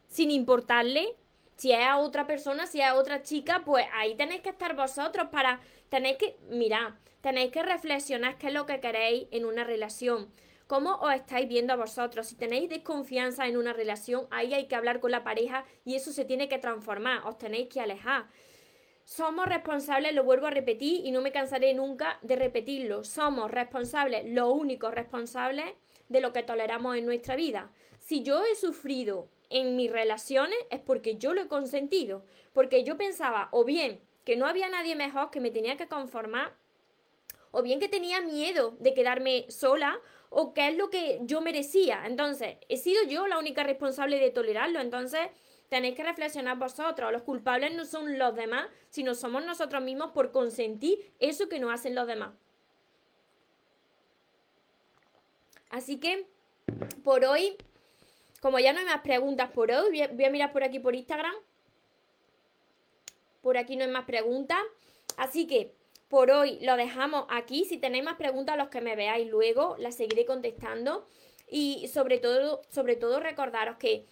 sin importarle, si es a otra persona, si es a otra chica, pues ahí tenéis que estar vosotros para, tenéis que, mira, tenéis que reflexionar qué es lo que queréis en una relación. ¿Cómo os estáis viendo a vosotros? Si tenéis desconfianza en una relación, ahí hay que hablar con la pareja y eso se tiene que transformar, os tenéis que alejar. Somos responsables, lo vuelvo a repetir y no me cansaré nunca de repetirlo. Somos responsables, los únicos responsables de lo que toleramos en nuestra vida. Si yo he sufrido en mis relaciones es porque yo lo he consentido, porque yo pensaba o bien que no había nadie mejor que me tenía que conformar, o bien que tenía miedo de quedarme sola, o que es lo que yo merecía. Entonces, he sido yo la única responsable de tolerarlo. Entonces, tenéis que reflexionar vosotros. Los culpables no son los demás, sino somos nosotros mismos por consentir eso que nos hacen los demás. Así que, por hoy, como ya no hay más preguntas por hoy, voy a, mirar por aquí por Instagram. Por aquí no hay más preguntas. Así que, por hoy lo dejamos aquí. Si tenéis más preguntas, los que me veáis luego, las seguiré contestando. Y sobre todo, sobre todo recordaros que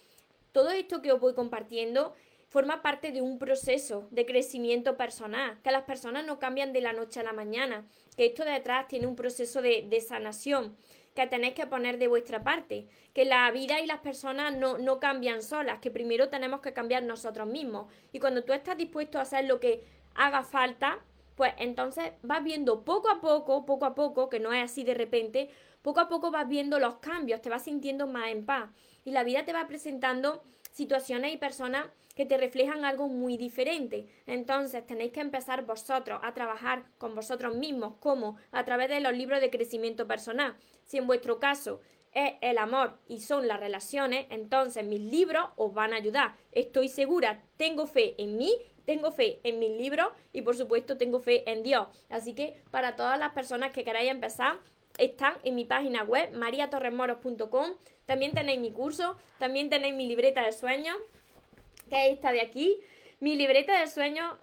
todo esto que os voy compartiendo forma parte de un proceso de crecimiento personal, que las personas no cambian de la noche a la mañana, que esto detrás tiene un proceso de, sanación que tenéis que poner de vuestra parte, que la vida y las personas no, no cambian solas, que primero tenemos que cambiar nosotros mismos. Y cuando tú estás dispuesto a hacer lo que haga falta, pues entonces vas viendo poco a poco, poco a poco, que no es así de repente, poco a poco vas viendo los cambios, te vas sintiendo más en paz y la vida te va presentando situaciones y personas que te reflejan algo muy diferente. Entonces tenéis que empezar vosotros a trabajar con vosotros mismos, como a través de los libros de crecimiento personal. Si en vuestro caso es el amor y son las relaciones, entonces mis libros os van a ayudar. Estoy segura, tengo fe en mí, tengo fe en mis libros y por supuesto tengo fe en Dios. Así que para todas las personas que queráis empezar, están en mi página web mariatorremoros.com. También tenéis mi curso, también tenéis mi libreta de sueños, que es esta de aquí. Mi libreta de sueños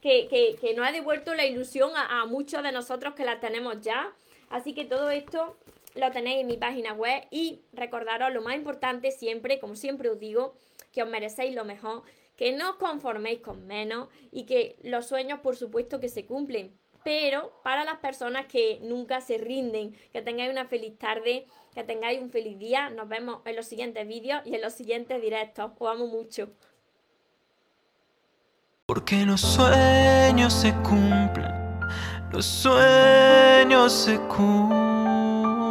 que, que, que ha devuelto la ilusión a, a muchos de nosotros que la tenemos ya. Así que todo esto lo tenéis en mi página web y recordaros lo más importante siempre, como siempre os digo, que os merecéis lo mejor, que no os conforméis con menos y que los sueños por supuesto que se cumplen, pero para las personas que nunca se rinden, que tengáis una feliz tarde, que tengáis un feliz día. Nos vemos en los siguientes vídeos y en los siguientes directos. Os amo mucho. Porque los sueños se cumplen, los sueños se cumplen.